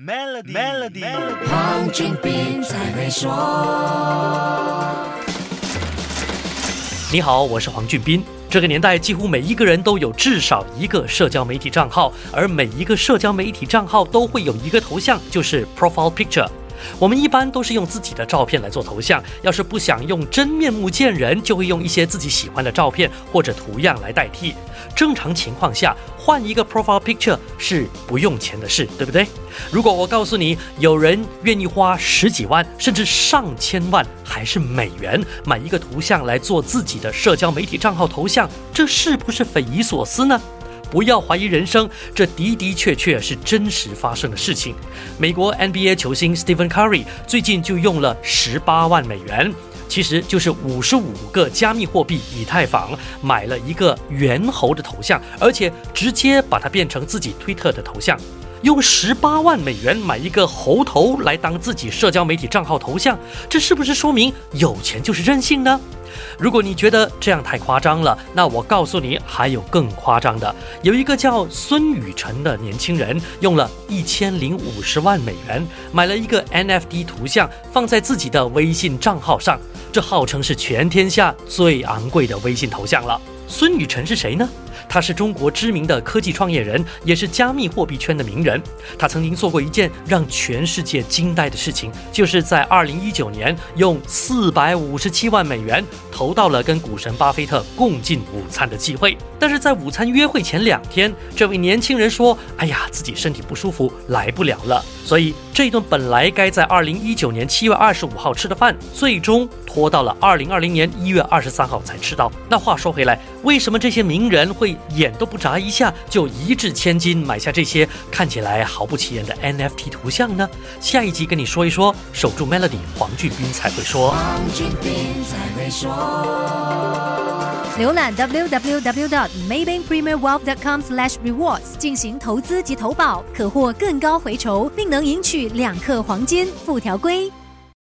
Melody，Melody，黄俊斌才会说。你好，我是黄俊斌。这个年代，几乎每一个人都有至少一个社交媒体账号，而每一个社交媒体账号都会有一个头像，就是 profile picture。我们一般都是用自己的照片来做头像，要是不想用真面目见人，就会用一些自己喜欢的照片或者图样来代替。正常情况下，换一个 profile picture 是不用钱的事，对不对？如果我告诉你，有人愿意花十几万甚至上千万，还是美元买一个图像来做自己的社交媒体账号头像，这是不是匪夷所思呢？不要怀疑人生，这的的确确是真实发生的事情。美国 NBA 球星 Stephen Curry 最近就用了十八万美元，其实就是五十五个加密货币以太坊，买了一个猿猴的头像，而且直接把它变成自己推特的头像。用十八万美元买一个猴头来当自己社交媒体账号头像，这是不是说明有钱就是任性呢？如果你觉得这样太夸张了，那我告诉你，还有更夸张的。有一个叫孙雨辰的年轻人，用了一千零五十万美元买了一个 NFT 图像，放在自己的微信账号上，这号称是全天下最昂贵的微信头像了。孙雨辰是谁呢？他是中国知名的科技创业人，也是加密货币圈的名人。他曾经做过一件让全世界惊呆的事情，就是在二零一九年用四百五十七万美元投到了跟股神巴菲特共进午餐的机会。但是在午餐约会前两天，这位年轻人说：“哎呀，自己身体不舒服，来不了了。”所以这一顿本来该在二零一九年七月二十五号吃的饭，最终拖到了二零二零年一月二十三号才吃到。那话说回来，为什么这些名人会眼都不眨一下就一掷千金买下这些看起来毫不起眼的 NFT 图像呢？下一集跟你说一说，守住 Melody，黄俊斌才会说。黄俊斌才会说。浏览 www.maybankpremierwealth.com/rewards 进行投资及投保，可获更高回酬，并能赢取两克黄金。附条规。